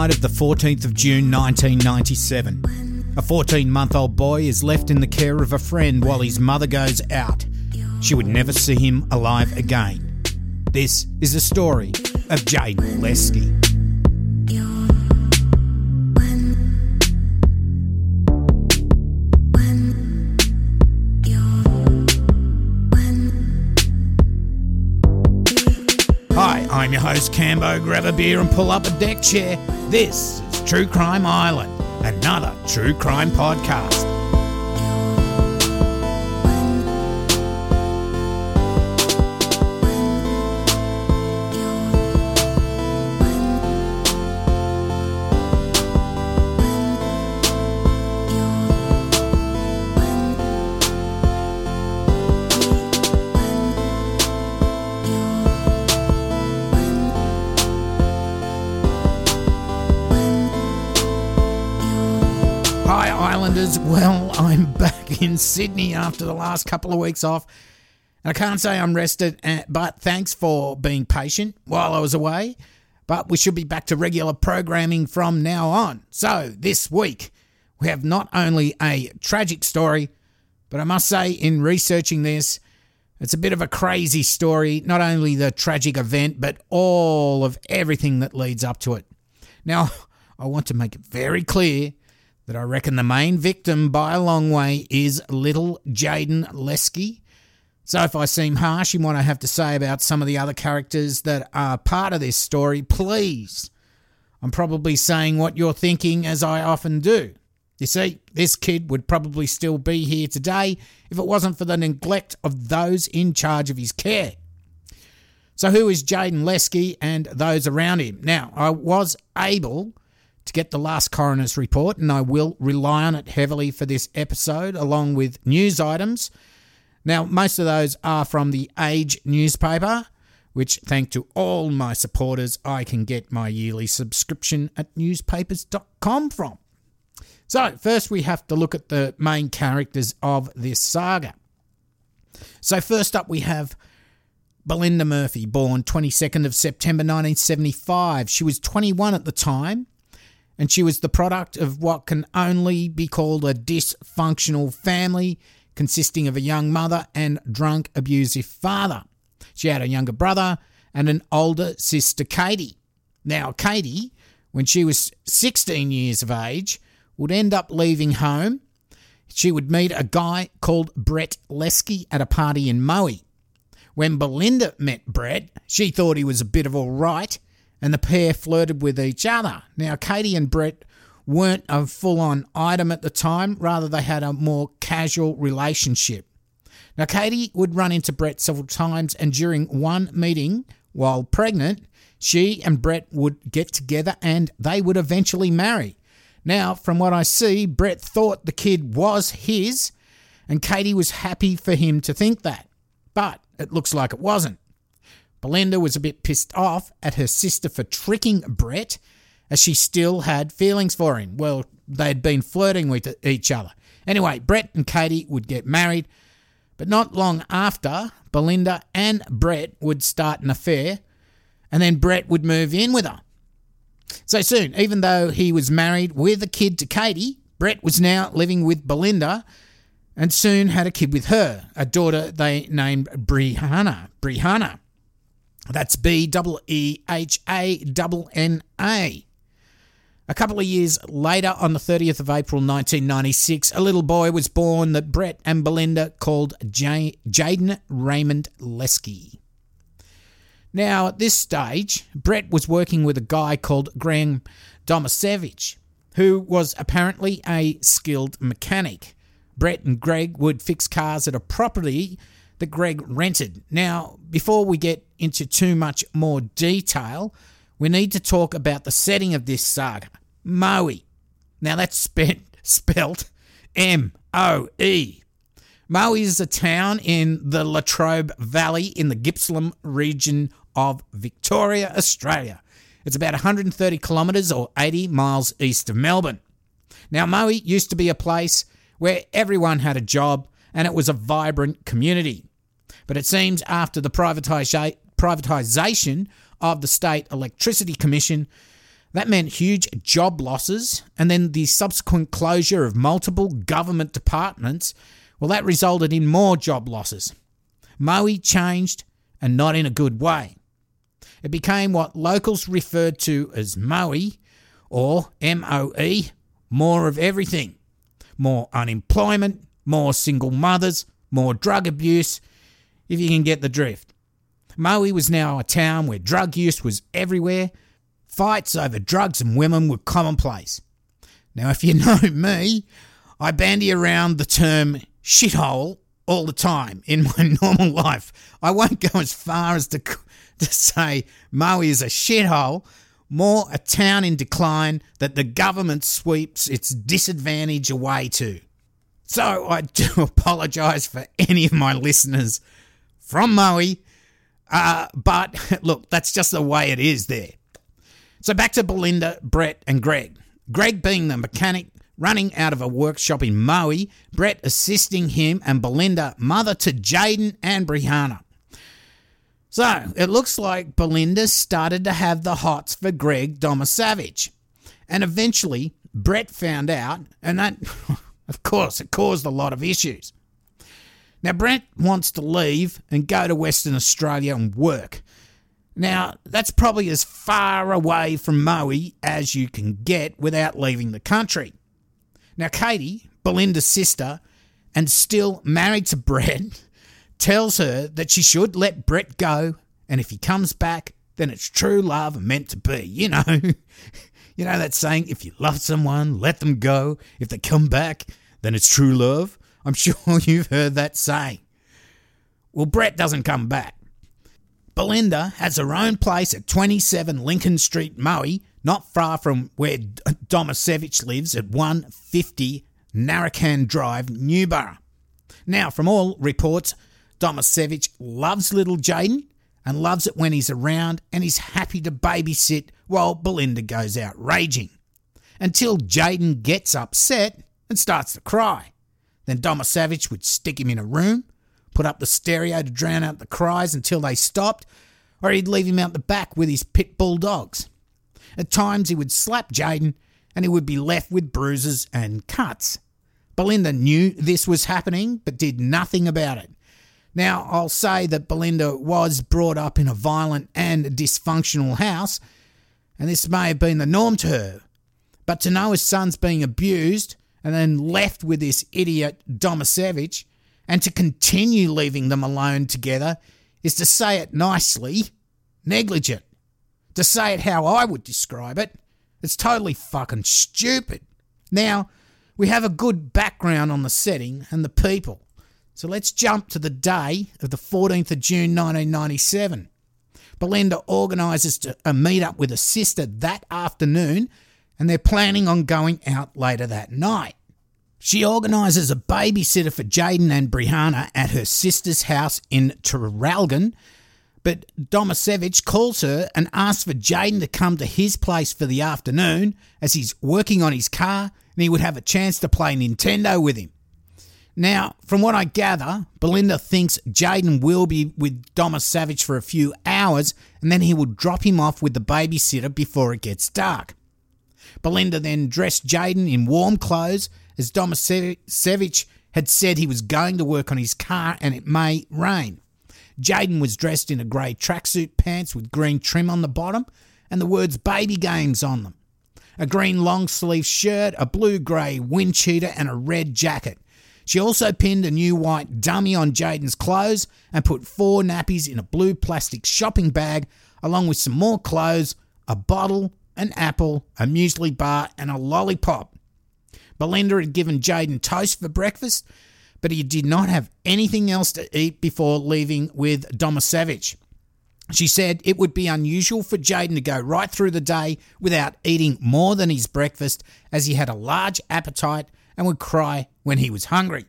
night of the 14th of June 1997. A 14 month old boy is left in the care of a friend while his mother goes out. She would never see him alive again. This is the story of Jaidyn Leskie. I'm your host Cambo. Grab a beer and pull up a deck chair. This is True Crime Island, another true crime podcast. Hi, Islanders. Well, I'm back in Sydney after the last couple of weeks off. And I can't say I'm rested, eh, but thanks for being patient while I was away. But we should be back to regular programming from now on. So, this week, we have not only a tragic story, but I must say, in researching this, it's a bit of a crazy story. Not only the tragic event, but all of everything that leads up to it. Now, I want to make it very clear that I reckon the main victim by a long way is little Jaidyn Leskie. So if I seem harsh in what I have to say about some of the other characters that are part of this story, please. I'm probably saying what you're thinking, as I often do. You see, this kid would probably still be here today if it wasn't for the neglect of those in charge of his care. So, who is Jaidyn Leskie and those around him? Now, I was able to get the last coroner's report, and I will rely on it heavily for this episode, along with news items. Now, most of those are from the Age newspaper, which, thanks to all my supporters, I can get my yearly subscription at newspapers.com from. So, first we have to look at the main characters of this saga. So, first up, we have Belinda Murphy, born 22nd of September 1975. She was 21 at the time and she was the product of what can only be called a dysfunctional family consisting of a young mother and drunk, abusive father. She had a younger brother and an older sister, Katie. Now, Katie, when she was 16 years of age, would end up leaving home. She would meet a guy called Brett Leskie at a party in Moe. When Belinda met Brett, she thought he was a bit of all right and the pair flirted with each other. Now, Katie and Brett weren't a full on item at the time, rather, they had a more casual relationship. Now, Katie would run into Brett several times, and during one meeting while pregnant, she and Brett would get together and they would eventually marry. Now, from what I see, Brett thought the kid was his, and Katie was happy for him to think that. But it looks like it wasn't. Belinda was a bit pissed off at her sister for tricking Brett, as she still had feelings for him. Well, they'd been flirting with each other. Anyway, Brett and Katie would get married, but not long after, Belinda and Brett would start an affair, and then Brett would move in with her. So soon, even though he was married with a kid to Katie, Brett was now living with Belinda and soon had a kid with her, a daughter they named Brianna. Brianna. That's B E E H A N A. A couple of years later, on the 30th of April 1996, a little boy was born that Brett and Belinda called Jaidyn Raymond Leskie. Now, at this stage, Brett was working with a guy called Graham Domaszewicz, who was apparently a skilled mechanic. Brett and Greg would fix cars at a property that Greg rented. Now, before we get into too much more detail, we need to talk about the setting of this saga. Moe. Now that's spe- spelt M O E. Moe is a town in the Latrobe Valley in the Gippsland region of Victoria, Australia. It's about 130 kilometres or 80 miles east of Melbourne. Now, Moe used to be a place where everyone had a job and it was a vibrant community. But it seems after the privatisation of the State Electricity Commission, That meant huge job losses and then the subsequent closure of multiple government departments. Well, that resulted in more job losses. Moe changed and not in a good way. It became what locals referred to as Moe or MOE, more of everything. More unemployment, more single mothers, more drug abuse, if you can get the drift. Moe was now a town where drug use was everywhere. Fights over drugs and women were commonplace. Now, if you know me, I bandy around the term shithole all the time in my normal life. I won't go as far as to, to say Moe is a shithole, more a town in decline that the government sweeps its disadvantage away to. So I do apologise for any of my listeners from Moe, uh, but look, that's just the way it is there. So back to Belinda, Brett, and Greg. Greg being the mechanic running out of a workshop in Moe, Brett assisting him, and Belinda, mother to Jaidyn and Brianna. So it looks like Belinda started to have the hots for Greg Domaszewicz. And eventually, Brett found out, and that, of course, it caused a lot of issues. Now, Brett wants to leave and go to Western Australia and work. Now, that's probably as far away from Moe as you can get without leaving the country. Now, Katie, Belinda's sister, and still married to Brett, tells her that she should let Brett go, and if he comes back, then it's true love and meant to be. You know, you know that saying, if you love someone, let them go. If they come back, then it's true love. I'm sure you've heard that saying. Well, Brett doesn't come back. Belinda has her own place at 27 Lincoln Street, Moe, not far from where Domaszewicz lives at 150 Narracan Drive, Newborough. Now, from all reports, Domaszewicz loves little Jaidyn and loves it when he's around and he's happy to babysit while Belinda goes out raging. Until Jaidyn gets upset and starts to cry. Then Domaszewicz would stick him in a room, put up the stereo to drown out the cries until they stopped, or he'd leave him out the back with his pit bull dogs. At times he would slap Jaidyn and he would be left with bruises and cuts. Belinda knew this was happening but did nothing about it. Now, I'll say that Belinda was brought up in a violent and dysfunctional house, and this may have been the norm to her. But to know his son's being abused and then left with this idiot Domaszewicz, and to continue leaving them alone together is to say it nicely, negligent. To say it how I would describe it, it's totally fucking stupid. Now, we have a good background on the setting and the people. So let's jump to the day of the 14th of June 1997. Belinda organises a meet up with a sister that afternoon and they're planning on going out later that night. She organises a babysitter for Jaidyn and Brianna at her sister's house in Traralgon but Domaszewicz calls her and asks for Jaidyn to come to his place for the afternoon as he's working on his car and he would have a chance to play Nintendo with him. Now, from what I gather, Belinda thinks Jaidyn will be with Domaszewicz for a few hours and then he will drop him off with the babysitter before it gets dark. Belinda then dressed Jaidyn in warm clothes as Domaszewicz had said he was going to work on his car and it may rain. Jaidyn was dressed in a grey tracksuit pants with green trim on the bottom and the words baby games on them. A green long sleeve shirt, a blue grey wind cheater, and a red jacket. She also pinned a new white dummy on Jaidyn's clothes and put four nappies in a blue plastic shopping bag, along with some more clothes, a bottle, an apple, a muesli bar, and a lollipop. Belinda had given Jaidyn toast for breakfast, but he did not have anything else to eat before leaving with Domaszewicz. She said it would be unusual for Jaidyn to go right through the day without eating more than his breakfast, as he had a large appetite and would cry when he was hungry.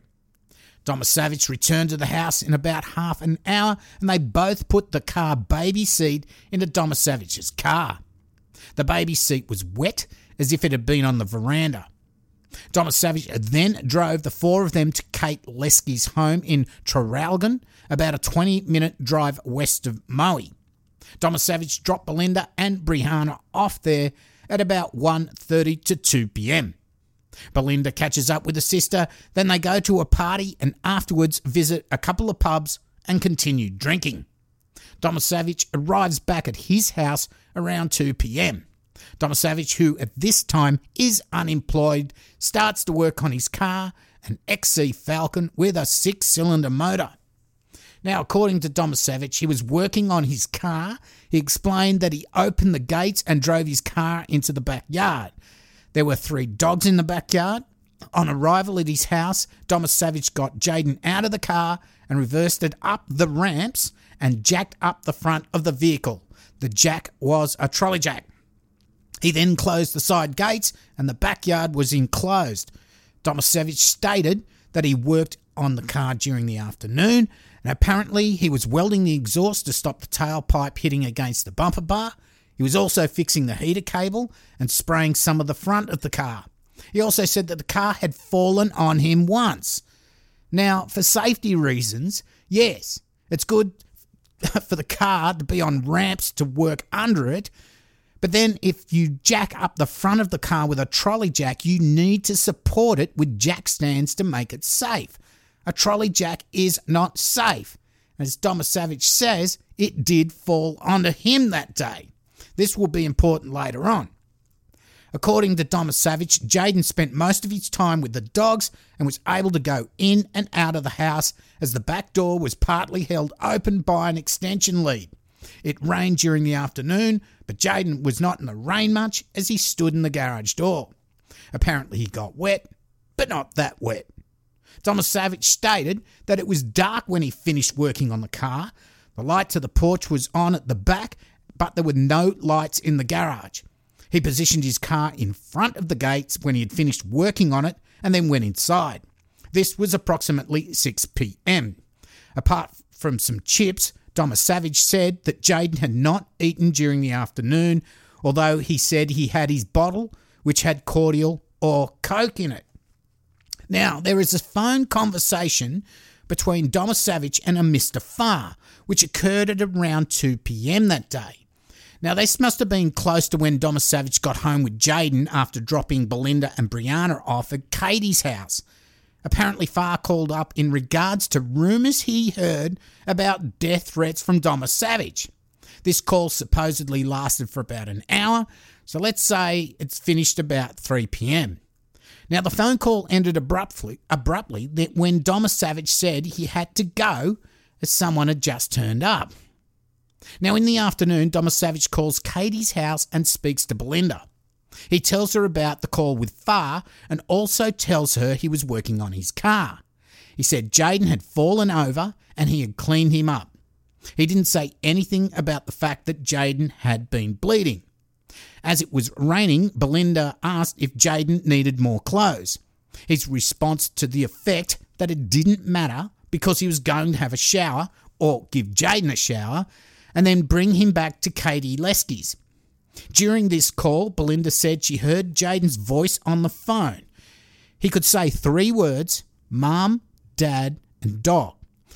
Domaszewicz returned to the house in about half an hour, and they both put the car baby seat into Domaszewicz's car. The baby seat was wet, as if it had been on the veranda. Thomas Savage then drove the four of them to Kate Leskie's home in Traralgon, about a 20 minute drive west of Moe. Savage dropped Belinda and Brianna off there at about 1.30 to 2 pm. Belinda catches up with her sister, then they go to a party and afterwards visit a couple of pubs and continue drinking. Domaszewicz arrives back at his house around 2 pm. Domaszewicz, who at this time is unemployed, starts to work on his car, an XC Falcon with a six cylinder motor. Now, according to Domaszewicz, he was working on his car. He explained that he opened the gates and drove his car into the backyard. There were three dogs in the backyard. On arrival at his house, Domaszewicz got Jaidyn out of the car and reversed it up the ramps and jacked up the front of the vehicle. The jack was a trolley jack. He then closed the side gates and the backyard was enclosed. Domaszewicz stated that he worked on the car during the afternoon and apparently he was welding the exhaust to stop the tailpipe hitting against the bumper bar. He was also fixing the heater cable and spraying some of the front of the car. He also said that the car had fallen on him once. Now, for safety reasons, yes, it's good for the car to be on ramps to work under it, but then if you jack up the front of the car with a trolley jack, you need to support it with jack stands to make it safe. A trolley jack is not safe. As Thomas Savage says, it did fall onto him that day. This will be important later on. According to Thomas Savage, Jaidyn spent most of his time with the dogs and was able to go in and out of the house as the back door was partly held open by an extension lead. It rained during the afternoon, but Jaidyn was not in the rain much as he stood in the garage door. Apparently, he got wet, but not that wet. Thomas Savage stated that it was dark when he finished working on the car. The light to the porch was on at the back, but there were no lights in the garage. He positioned his car in front of the gates when he had finished working on it and then went inside. This was approximately 6 pm. Apart from some chips, Domaszewicz said that Jaidyn had not eaten during the afternoon, although he said he had his bottle, which had cordial or Coke in it. Now, there is a phone conversation between Domaszewicz and a Mr. Farr, which occurred at around 2 pm that day. Now, this must have been close to when Domaszewicz got home with Jaidyn after dropping Belinda and Brianna off at Katie's house. Apparently, Farr called up in regards to rumours he heard about death threats from Domaszewicz. This call supposedly lasted for about an hour, so let's say it's finished about 3 pm. Now, the phone call ended abruptly, abruptly when savage said he had to go as someone had just turned up. Now, in the afternoon, Domaszewicz calls Katie's house and speaks to Belinda. He tells her about the call with Farr and also tells her he was working on his car. He said Jaidyn had fallen over and he had cleaned him up. He didn't say anything about the fact that Jaidyn had been bleeding. As it was raining, Belinda asked if Jaidyn needed more clothes. His response to the effect that it didn't matter because he was going to have a shower or give Jaidyn a shower and then bring him back to Katie Leskie's. During this call, Belinda said she heard Jaidyn's voice on the phone. He could say three words mom, dad, and dog.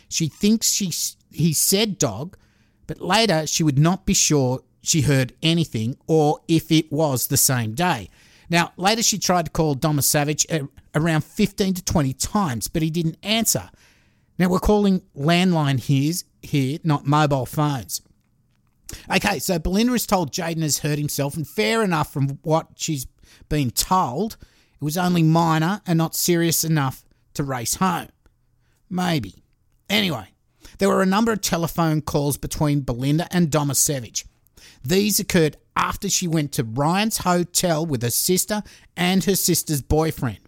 She thinks she, he said dog, but later she would not be sure she heard anything or if it was the same day. Now, later she tried to call Domaszewicz around 15 to 20 times, but he didn't answer. Now, we're calling landline here, here not mobile phones. Okay, so Belinda is told Jaidyn has hurt himself, and fair enough from what she's been told, it was only minor and not serious enough to race home. Maybe. Anyway, there were a number of telephone calls between Belinda and Domaszewicz. These occurred after she went to Ryan's hotel with her sister and her sister's boyfriend.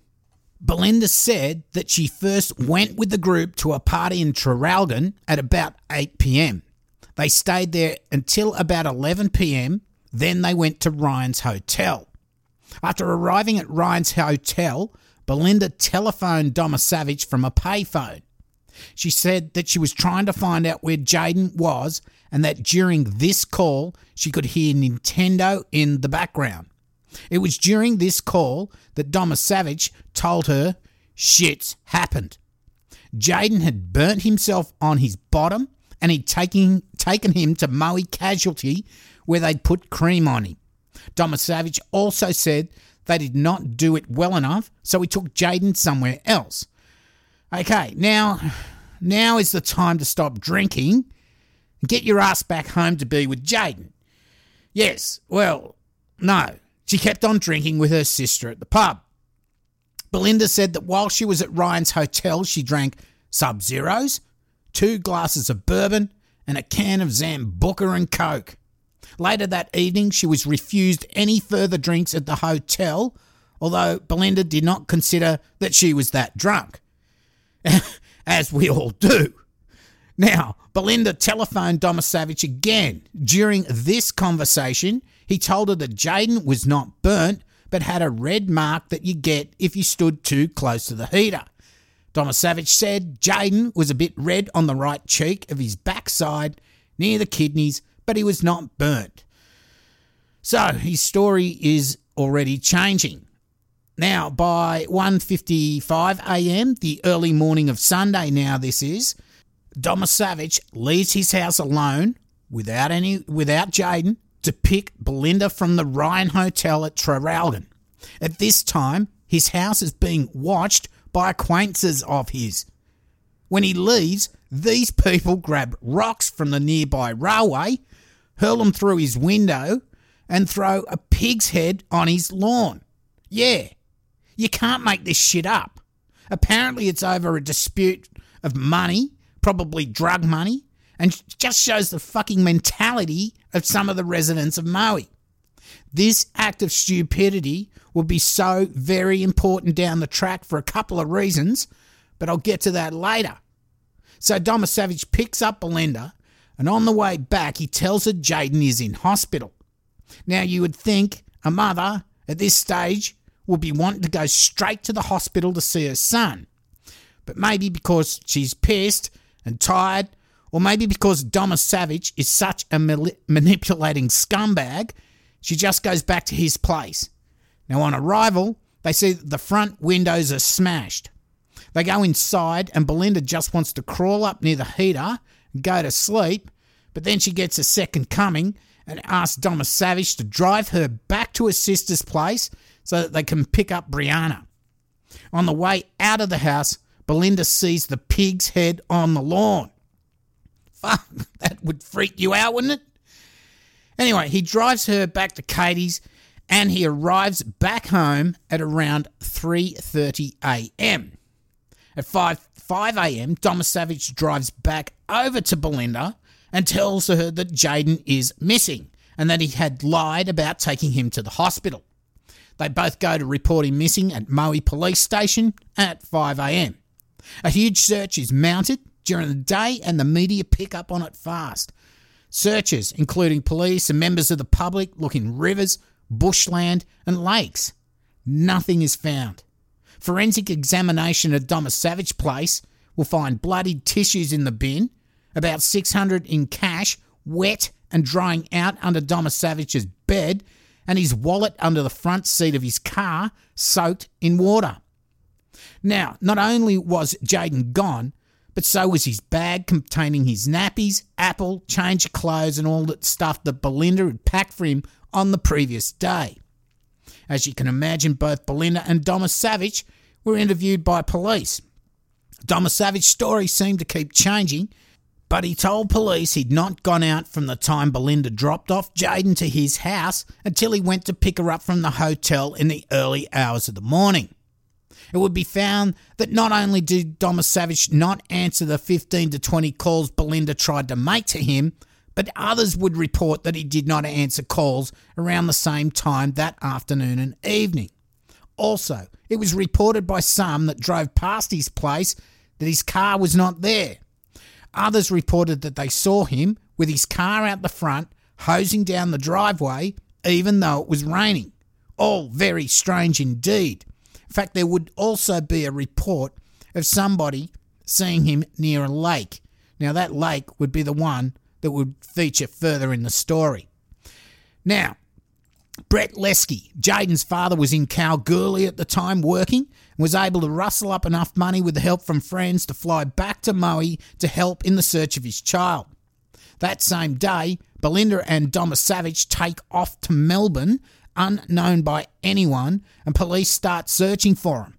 Belinda said that she first went with the group to a party in Traralgon at about 8 pm. They stayed there until about 11 pm, then they went to Ryan's hotel. After arriving at Ryan's hotel, Belinda telephoned Domaszewicz from a payphone. She said that she was trying to find out where Jaidyn was and that during this call, she could hear Nintendo in the background. It was during this call that Domaszewicz told her shit's happened. Jaidyn had burnt himself on his bottom and he'd taken, taken him to Moe Casualty where they'd put cream on him. Savage also said they did not do it well enough, so he took Jaidyn somewhere else. Okay, now, now is the time to stop drinking and get your ass back home to be with Jaidyn. Yes, well, no. She kept on drinking with her sister at the pub. Belinda said that while she was at Ryan's hotel, she drank Sub Zeros, two glasses of bourbon, and a can of Sambuca and Coke. Later that evening, she was refused any further drinks at the hotel, although Belinda did not consider that she was that drunk. As we all do. Now, Belinda telephoned Savage again. During this conversation, he told her that Jaidyn was not burnt, but had a red mark that you get if you stood too close to the heater. Savage said Jaidyn was a bit red on the right cheek of his backside near the kidneys, but he was not burnt. So his story is already changing. Now, by 1.55 a.m., the early morning of Sunday now this is, Savage leaves his house alone without any without Jaidyn to pick Belinda from the Ryan Hotel at Traralgon. At this time, his house is being watched by acquaintances of his. When he leaves, these people grab rocks from the nearby railway, hurl them through his window, and throw a pig's head on his lawn. Yeah, you can't make this shit up. Apparently, it's over a dispute of money, probably drug money, and just shows the fucking mentality of some of the residents of Moe. This act of stupidity will be so very important down the track for a couple of reasons, but I'll get to that later. So Domaszewicz picks up Belinda, and on the way back, he tells her Jaidyn is in hospital. Now, you would think a mother at this stage would be wanting to go straight to the hospital to see her son. But maybe because she's pissed and tired, or maybe because Domaszewicz is such a manipulating scumbag, she just goes back to his place. Now, on arrival, they see the front windows are smashed. They go inside, and Belinda just wants to crawl up near the heater and go to sleep, but then she gets a second coming and asks Domaszewicz to drive her back to her sister's place so that they can pick up Brianna. On the way out of the house, Belinda sees the pig's head on the lawn. Fuck, that would freak you out, wouldn't it? Anyway, he drives her back to Katie's and he arrives back home at around 3:30 a.m. At 5 5 a.m., Thomas Savage drives back over to Belinda and tells her that Jaidyn is missing and that he had lied about taking him to the hospital. They both go to report him missing at Moe Police Station at 5am. A huge search is mounted during the day and the media pick up on it fast. Searchers, including police and members of the public, look in rivers, bushland, and lakes. Nothing is found. Forensic examination at Domaszewicz Place will find bloodied tissues in the bin, about 600 in cash, wet and drying out under Domaszewicz's bed, and his wallet under the front seat of his car, soaked in water. Now, not only was Jaidyn gone, but so was his bag containing his nappies, apple, change of clothes, and all that stuff that Belinda had packed for him on the previous day. As you can imagine, both Belinda and Domaszewicz were interviewed by police. Domaszewicz's story seemed to keep changing but he told police he'd not gone out from the time Belinda dropped off Jaidyn to his house until he went to pick her up from the hotel in the early hours of the morning. It would be found that not only did Domaszewicz not answer the 15 to 20 calls Belinda tried to make to him, but others would report that he did not answer calls around the same time that afternoon and evening. Also, it was reported by some that drove past his place that his car was not there. Others reported that they saw him with his car out the front, hosing down the driveway, even though it was raining. All very strange indeed. In fact, there would also be a report of somebody seeing him near a lake. Now, that lake would be the one that would feature further in the story. Now, Brett Leskie, Jaidyn's father, was in Kalgoorlie at the time working and was able to rustle up enough money with the help from friends to fly back to Moe to help in the search of his child. That same day, Belinda and Domaszewicz take off to Melbourne unknown by anyone, and police start searching for him.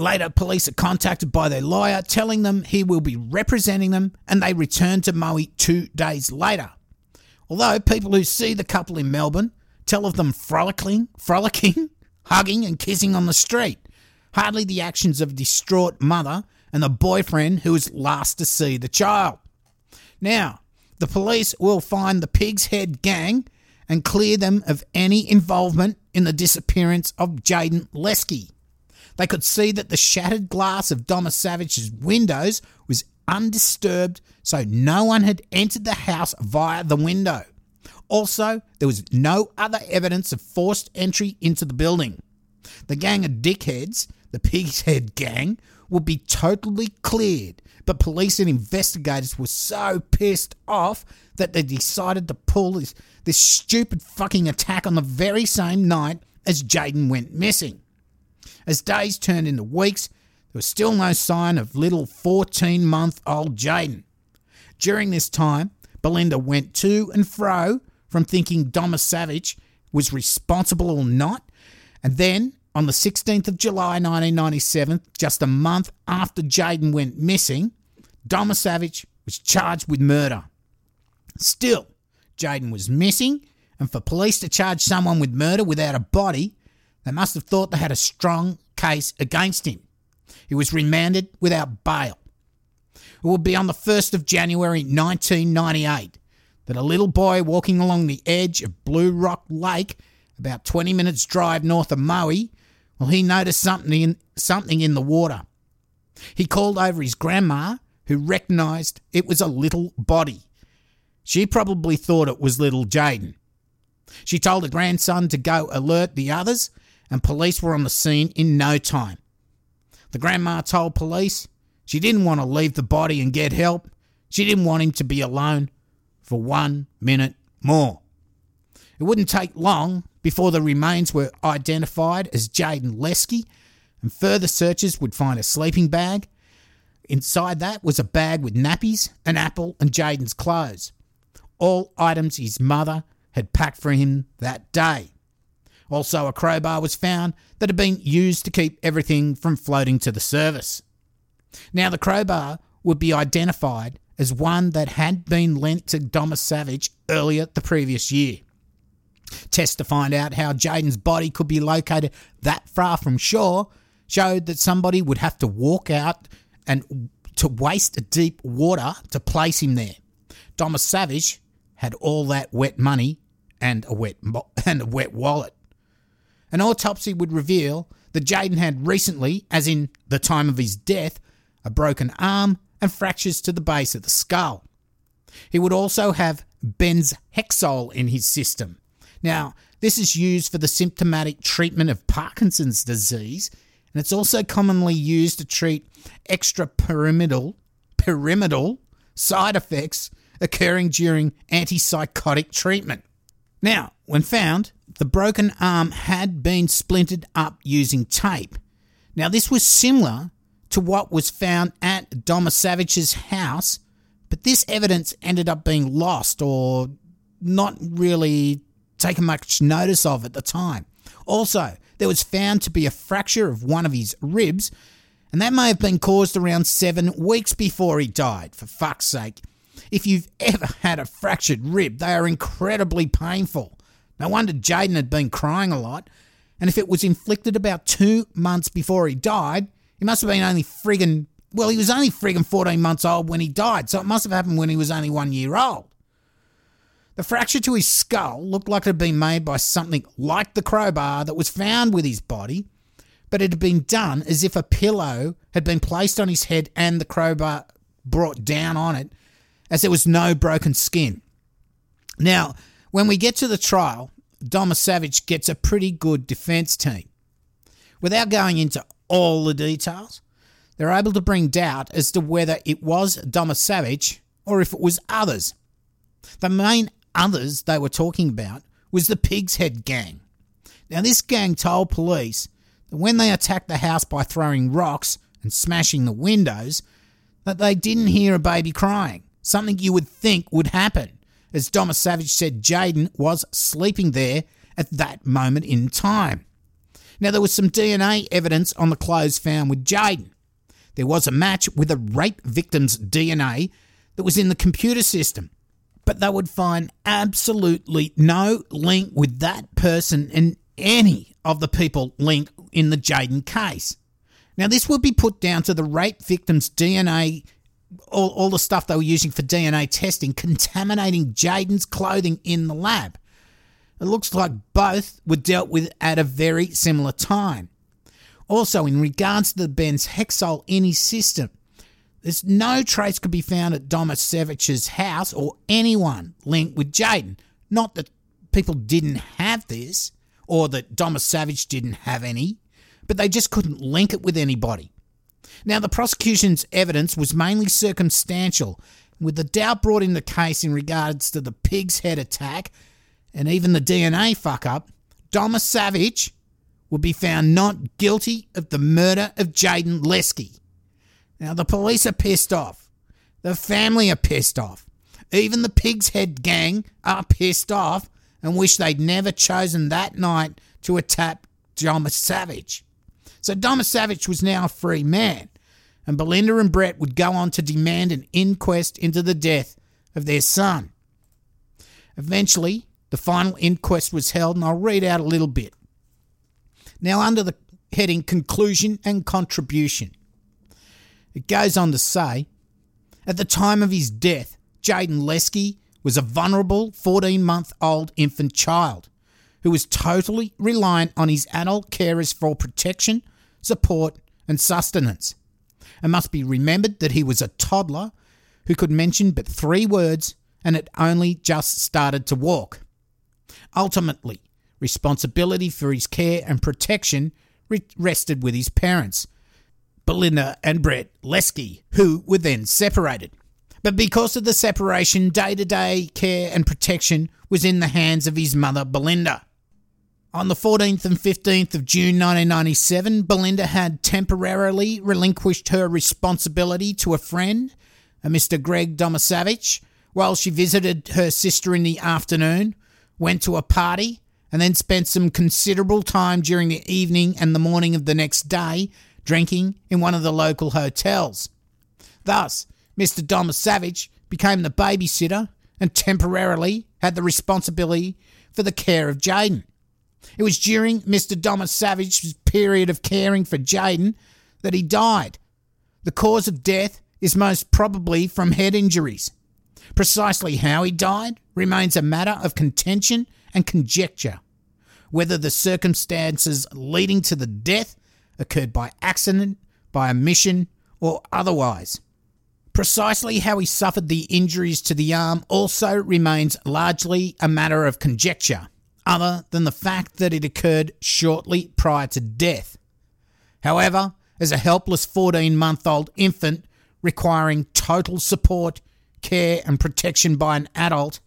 Later, police are contacted by their lawyer, telling them he will be representing them, and they return to Moe two days later. Although people who see the couple in Melbourne tell of them frolicking, frolicking, hugging, and kissing on the street, hardly the actions of a distraught mother and the boyfriend who was last to see the child. Now, the police will find the Pig's Head gang and clear them of any involvement in the disappearance of Jaidyn Leskie. They could see that the shattered glass of Domaszewicz's windows was undisturbed, so no one had entered the house via the window. Also, there was no other evidence of forced entry into the building. The gang of dickheads, the Pig's Head gang, would be totally cleared, but police and investigators were so pissed off that they decided to pull this, this stupid fucking attack on the very same night as Jaidyn went missing. As days turned into weeks, there was still no sign of little 14 month old Jaidyn. During this time, Belinda went to and fro from thinking Domaszewicz was responsible or not, and then on the 16th of July 1997, just a month after Jaidyn went missing, Domaszewicz was charged with murder. Still, Jaidyn was missing, and for police to charge someone with murder without a body, they must have thought they had a strong case against him. He was remanded without bail. It would be on the 1st of January 1998 that a little boy walking along the edge of Blue Rock Lake, about 20 minutes' drive north of Moe, well, he noticed something in, something in the water. He called over his grandma, who recognised it was a little body. She probably thought it was little Jaidyn. She told her grandson to go alert the others, and police were on the scene in no time. The grandma told police she didn't want to leave the body and get help. She didn't want him to be alone for one minute more. It wouldn't take long before the remains were identified as Jaidyn Leskie, and further searches would find a sleeping bag. Inside that was a bag with nappies, an apple, and Jaidyn's clothes. All items his mother had packed for him that day. Also, a crowbar was found that had been used to keep everything from floating to the surface. Now, the crowbar would be identified as one that had been lent to Domaszewicz earlier the previous year. Tests to find out how Jaidyn's body could be located that far from shore showed that somebody would have to walk out and to waste deep water to place him there. Domaszewicz had all that wet money and a wet and a wet wallet. An autopsy would reveal that Jaidyn had recently, as in the time of his death, a broken arm and fractures to the base of the skull. He would also have benzhexol in his system, now, this is used for the symptomatic treatment of Parkinson's disease, and it's also commonly used to treat extrapyramidal pyramidal side effects occurring during antipsychotic treatment. Now, when found, the broken arm had been splintered up using tape. Now, this was similar to what was found at Domaszewicz's house, but this evidence ended up being lost or not really taken much notice of at the time. Also, there was found to be a fracture of one of his ribs, and that may have been caused around seven weeks before he died, for fuck's sake. If you've ever had a fractured rib, they are incredibly painful. No wonder Jaidyn had been crying a lot, and if it was inflicted about two months before he died, he must have been only friggin' well, he was only friggin' 14 months old when he died, so it must have happened when he was only one year old. The fracture to his skull looked like it had been made by something like the crowbar that was found with his body, but it had been done as if a pillow had been placed on his head and the crowbar brought down on it, as there was no broken skin. Now, when we get to the trial, Domaszewicz gets a pretty good defence team. Without going into all the details, they're able to bring doubt as to whether it was Domaszewicz or if it was others. The main others they were talking about was the Pig's Head gang. Now, this gang told police that when they attacked the house by throwing rocks and smashing the windows, that they didn't hear a baby crying, something you would think would happen, as Domaszewicz said Jaidyn was sleeping there at that moment in time. Now, there was some DNA evidence on the clothes found with Jaidyn. There was a match with a rape victim's DNA that was in the computer system, but they would find absolutely no link with that person and any of the people linked in the Jaden case. Now, this would be put down to the rape victim's DNA, all, all the stuff they were using for DNA testing, contaminating Jaidyn's clothing in the lab. It looks like both were dealt with at a very similar time. Also, in regards to the benzhexol in his system, there's no trace could be found at Domaszewicz's house or anyone linked with Jaidyn. Not that people didn't have this or that Domaszewicz didn't have any, but they just couldn't link it with anybody. Now, the prosecution's evidence was mainly circumstantial, with the doubt brought in the case in regards to the pig's head attack and even the DNA fuck up. Domaszewicz would be found not guilty of the murder of Jaidyn Leskie. Now, the police are pissed off. The family are pissed off. Even the Pig's Head gang are pissed off and wish they'd never chosen that night to attack Domaszewicz. So Domaszewicz was now a free man, and Belinda and Brett would go on to demand an inquest into the death of their son. Eventually, the final inquest was held, and I'll read out a little bit. Now, under the heading Conclusion and Contribution, it goes on to say At the time of his death, Jaidyn Leskie was a vulnerable 14 month old infant child who was totally reliant on his adult carers for protection, support, and sustenance. It must be remembered that he was a toddler who could mention but three words and had only just started to walk. Ultimately, responsibility for his care and protection rested with his parents, Belinda and Brett Leskie, who were then separated. But because of the separation, day to day care and protection was in the hands of his mother, Belinda. On the 14th and 15th of June 1997, Belinda had temporarily relinquished her responsibility to a friend, a Mr. Greg Domaszewicz, while she visited her sister in the afternoon, went to a party, and then spent some considerable time during the evening and the morning of the next day drinking in one of the local hotels. Thus, Mr. Domaszewicz became the babysitter and temporarily had the responsibility for the care of Jaidyn. It was during Mr. Domaszewicz's period of caring for Jaidyn that he died. The cause of death is most probably from head injuries. Precisely how he died remains a matter of contention and conjecture. Whether the circumstances leading to the death occurred by accident, by omission, or otherwise. Precisely how he suffered the injuries to the arm also remains largely a matter of conjecture, other than the fact that it occurred shortly prior to death. However, as a helpless 14 month old infant requiring total support, care, and protection by an adult,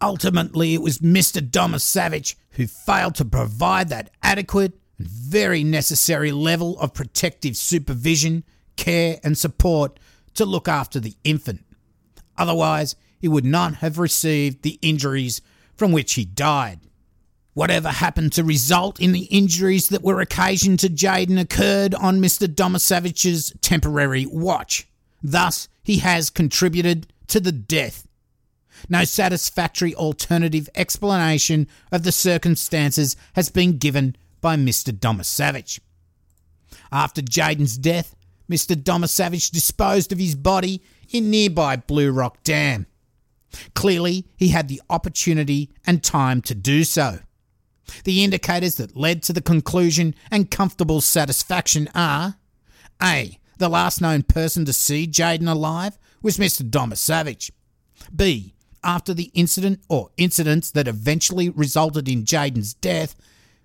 ultimately it was Mr. Thomas Savage who failed to provide that adequate and very necessary level of protective supervision, care, and support to look after the infant. Otherwise, he would not have received the injuries from which he died. Whatever happened to result in the injuries that were occasioned to Jaidyn occurred on Mr. Domaszewicz's temporary watch. Thus, he has contributed to the death. No satisfactory alternative explanation of the circumstances has been given by Mr. Domaszewicz. After Jaidyn's death, Mr. Domaszewicz disposed of his body in nearby Blue Rock Dam. Clearly, he had the opportunity and time to do so. The indicators that led to the conclusion and comfortable satisfaction are A. The last known person to see Jaidyn alive was Mr. Domaszewicz. B. After the incident or incidents that eventually resulted in Jaidyn's death,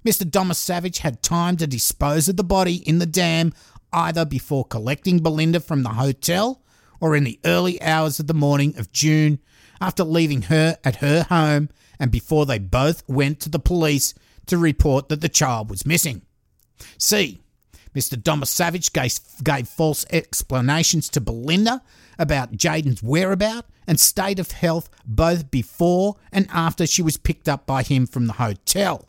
Mr. Domaszewicz had time to dispose of the body in the dam either before collecting Belinda from the hotel or in the early hours of the morning of June after leaving her at her home and before they both went to the police to report that the child was missing. C. Mr. Domaszewicz gave, gave false explanations to Belinda about Jaidyn's whereabout and state of health both before and after she was picked up by him from the hotel.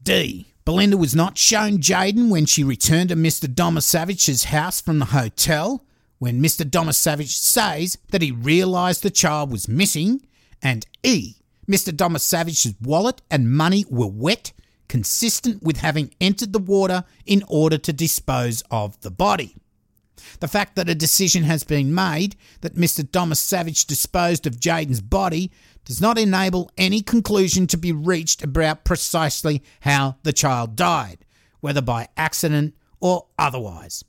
D. Belinda was not shown Jaidyn when she returned to Mr. Domaszewicz's house from the hotel, when Mr. Domaszewicz says that he realised the child was missing, and E. Mr. Thomas Domaszewicz's wallet and money were wet, consistent with having entered the water in order to dispose of the body. The fact that a decision has been made that Mr. Thomas Domaszewicz disposed of Jaidyn's body does not enable any conclusion to be reached about precisely how the child died, whether by accident or otherwise.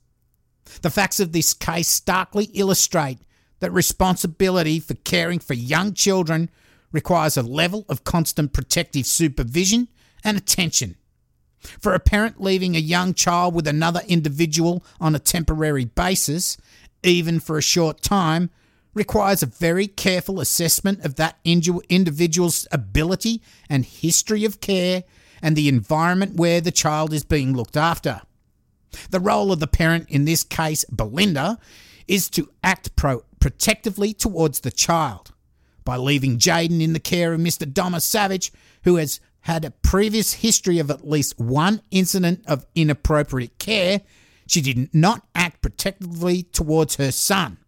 The facts of this case starkly illustrate that responsibility for caring for young children requires a level of constant protective supervision and attention. For a parent leaving a young child with another individual on a temporary basis, even for a short time, requires a very careful assessment of that individual's ability and history of care and the environment where the child is being looked after. The role of the parent, in this case Belinda, is to act pro- protectively towards the child. By leaving Jaidyn in the care of Mr. Domaszewicz, who has had a previous history of at least one incident of inappropriate care, she did not act protectively towards her son.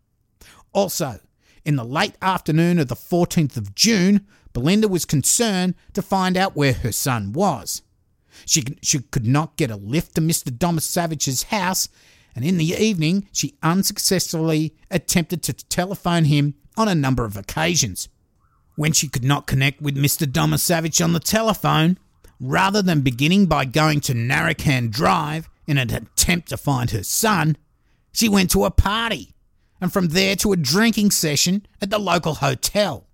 Also, in the late afternoon of the 14th of June, Belinda was concerned to find out where her son was. She, she could not get a lift to Mr. Domaszewicz's house, and in the evening she unsuccessfully attempted to telephone him on a number of occasions. When she could not connect with Mr. Domaszewicz on the telephone, rather than beginning by going to Narracan Drive in an attempt to find her son, she went to a party, and from there to a drinking session at the local hotel.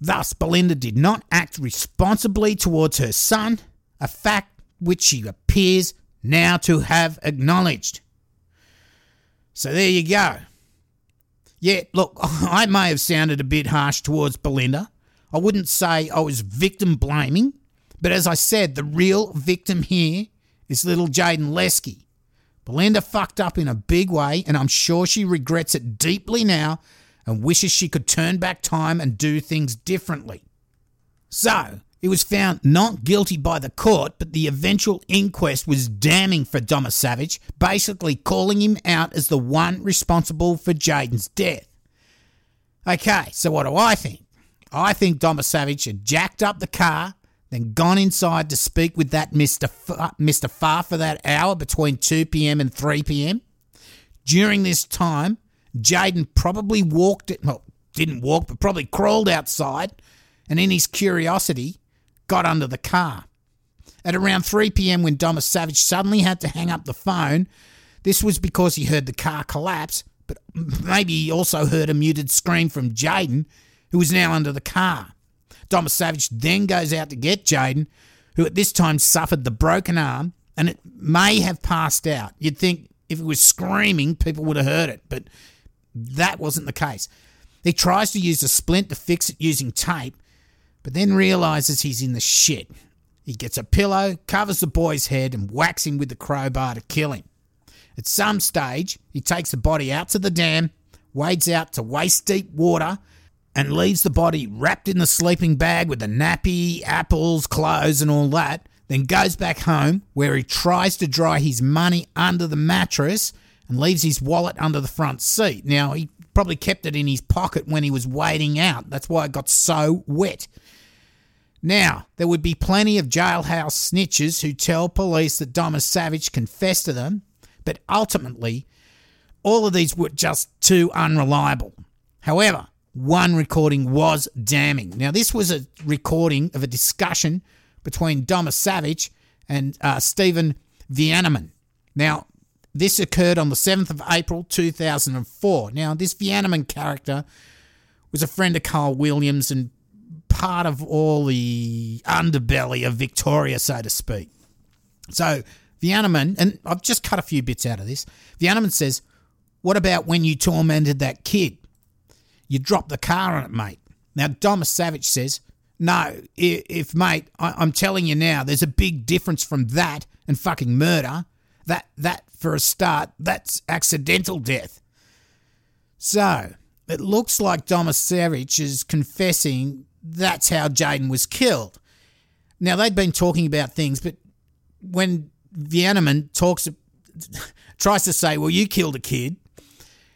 Thus, Belinda did not act responsibly towards her son, a fact which she appears now to have acknowledged. So there you go. Yeah, look, I may have sounded a bit harsh towards Belinda. I wouldn't say I was victim blaming, but as I said, the real victim here is little Jaidyn Leskie. Belinda fucked up in a big way, and I'm sure she regrets it deeply now and wishes she could turn back time and do things differently. So, he was found not guilty by the court, but the eventual inquest was damning for Domaszewicz, basically calling him out as the one responsible for Jaidyn's death. Okay, so what do I think? I think Domaszewicz had jacked up the car, then gone inside to speak with that Mr. F- Mr. Farr for that hour between 2 p.m. and 3 p.m. During this time, Jaidyn probably walked it, well, didn't walk, but probably crawled outside, and in his curiosity, got under the car. At around 3 pm, when Domaszewicz suddenly had to hang up the phone, this was because he heard the car collapse, but maybe he also heard a muted scream from Jaidyn, who was now under the car. Domaszewicz then goes out to get Jaidyn, who at this time suffered the broken arm, and it may have passed out. You'd think if it was screaming, people would have heard it, but that wasn't the case. He tries to use a splint to fix it using tape, but then realizes he's in the shit. He gets a pillow, covers the boy's head, and whacks him with the crowbar to kill him. At some stage, he takes the body out to the dam, wades out to waist deep water, and leaves the body wrapped in the sleeping bag with the nappy, apples, clothes, and all that. Then goes back home where he tries to dry his money under the mattress and leaves his wallet under the front seat. Now, he probably kept it in his pocket when he was wading out. That's why it got so wet. Now, there would be plenty of jailhouse snitches who tell police that Domaszewicz confessed to them, but ultimately, all of these were just too unreliable. However, one recording was damning. Now, this was a recording of a discussion between Domaszewicz and uh, Stephen Vianeman. Now, this occurred on the 7th of April 2004. Now, this Vianeman character was a friend of Carl Williams and part of all the underbelly of Victoria, so to speak. So the Vianeman, and I've just cut a few bits out of this. The Vianeman says, What about when you tormented that kid? You dropped the car on it, mate. Now, Domaszewicz says, No, if, if mate, I, I'm telling you now, there's a big difference from that and fucking murder. That, that, for a start, that's accidental death. So, it looks like Domaszewicz is confessing that's how Jaidyn was killed. Now, they'd been talking about things, but when Veneman talks, tries to say, well, you killed a kid,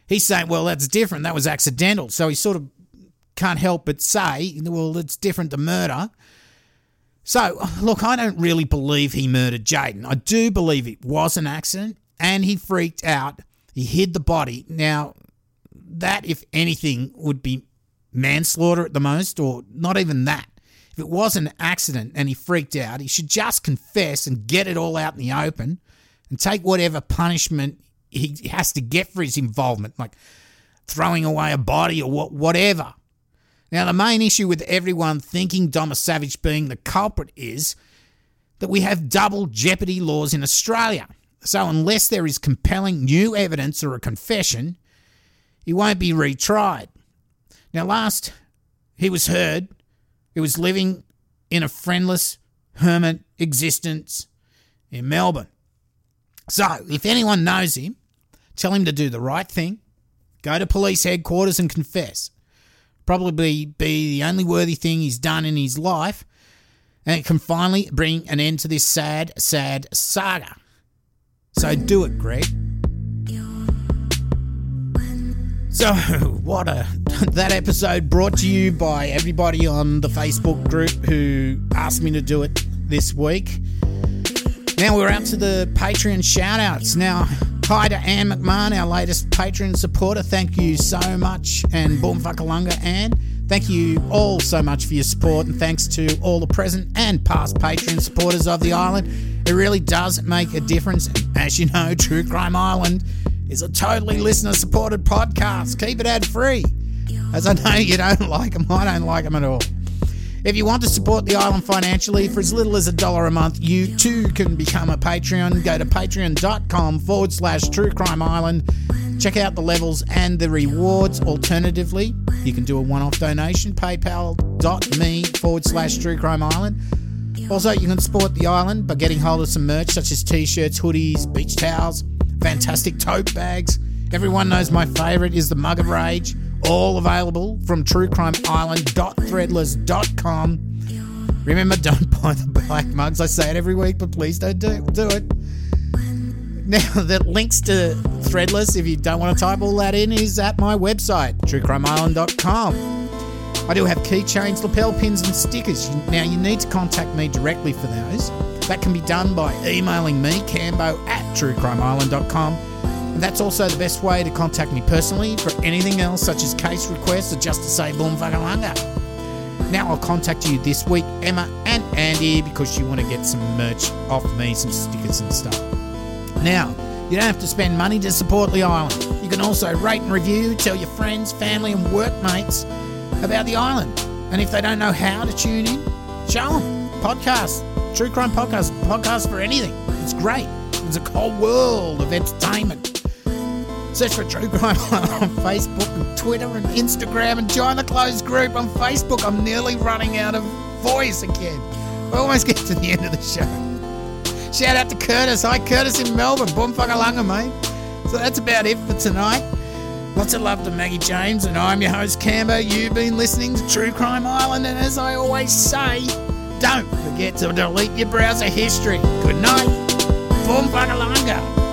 he's saying, well, that's different. That was accidental. So he sort of can't help but say, well, it's different to murder. So, look, I don't really believe he murdered Jaidyn. I do believe it was an accident and he freaked out. He hid the body. Now, that, if anything, would be manslaughter at the most, or not even that. If it was an accident and he freaked out, he should just confess and get it all out in the open and take whatever punishment he has to get for his involvement, like throwing away a body or whatever. Now, the main issue with everyone thinking Domaszewicz being the culprit is that we have double jeopardy laws in Australia. So, unless there is compelling new evidence or a confession, he won't be retried. Now, last he was heard, he was living in a friendless hermit existence in Melbourne. So, if anyone knows him, tell him to do the right thing, go to police headquarters and confess probably be the only worthy thing he's done in his life, and it can finally bring an end to this sad, sad saga. So do it, Greg. So, what a that episode brought to you by everybody on the Facebook group who asked me to do it this week. Now we're out to the Patreon shout outs. Now, Hi to Anne McMahon, our latest Patreon supporter. Thank you so much. And Boom Fuckalunga Anne. Thank you all so much for your support, and thanks to all the present and past Patreon supporters of the island. It really does make a difference. As you know, True Crime Island is a totally listener supported podcast. Keep it ad free. As I know you don't like them, I don't like them at all. If you want to support the island financially for as little as a dollar a month, you too can become a Patreon. Go to patreon.com forward slash true crime island. Check out the levels and the rewards. Alternatively, you can do a one off donation, paypal.me forward slash true crime island. Also, you can support the island by getting hold of some merch such as t shirts, hoodies, beach towels, fantastic tote bags. Everyone knows my favourite is the Mug of Rage all available from truecrimeisland.threadless.com. Remember, don't buy the black mugs. I say it every week, but please don't do, do it. Now, the links to Threadless, if you don't want to type all that in, is at my website, truecrimeisland.com. I do have keychains, lapel pins, and stickers. Now, you need to contact me directly for those. That can be done by emailing me, cambo at truecrimeisland.com and that's also the best way to contact me personally for anything else, such as case requests or just to say boom fuckalunga. Now I'll contact you this week, Emma and Andy, because you want to get some merch off me, some stickers and stuff. Now, you don't have to spend money to support the island. You can also rate and review, tell your friends, family, and workmates about the island. And if they don't know how to tune in, show them. Podcast, true crime podcast, podcast for anything. It's great. It's a whole world of entertainment. Search for True Crime Island on Facebook and Twitter and Instagram and join the closed group on Facebook. I'm nearly running out of voice again. We almost get to the end of the show. Shout out to Curtis. Hi, Curtis in Melbourne. Boom fuckalunga, mate. So that's about it for tonight. Lots of love to Maggie James, and I'm your host, Cambo. You've been listening to True Crime Island, and as I always say, don't forget to delete your browser history. Good night. Boom fuckalunga.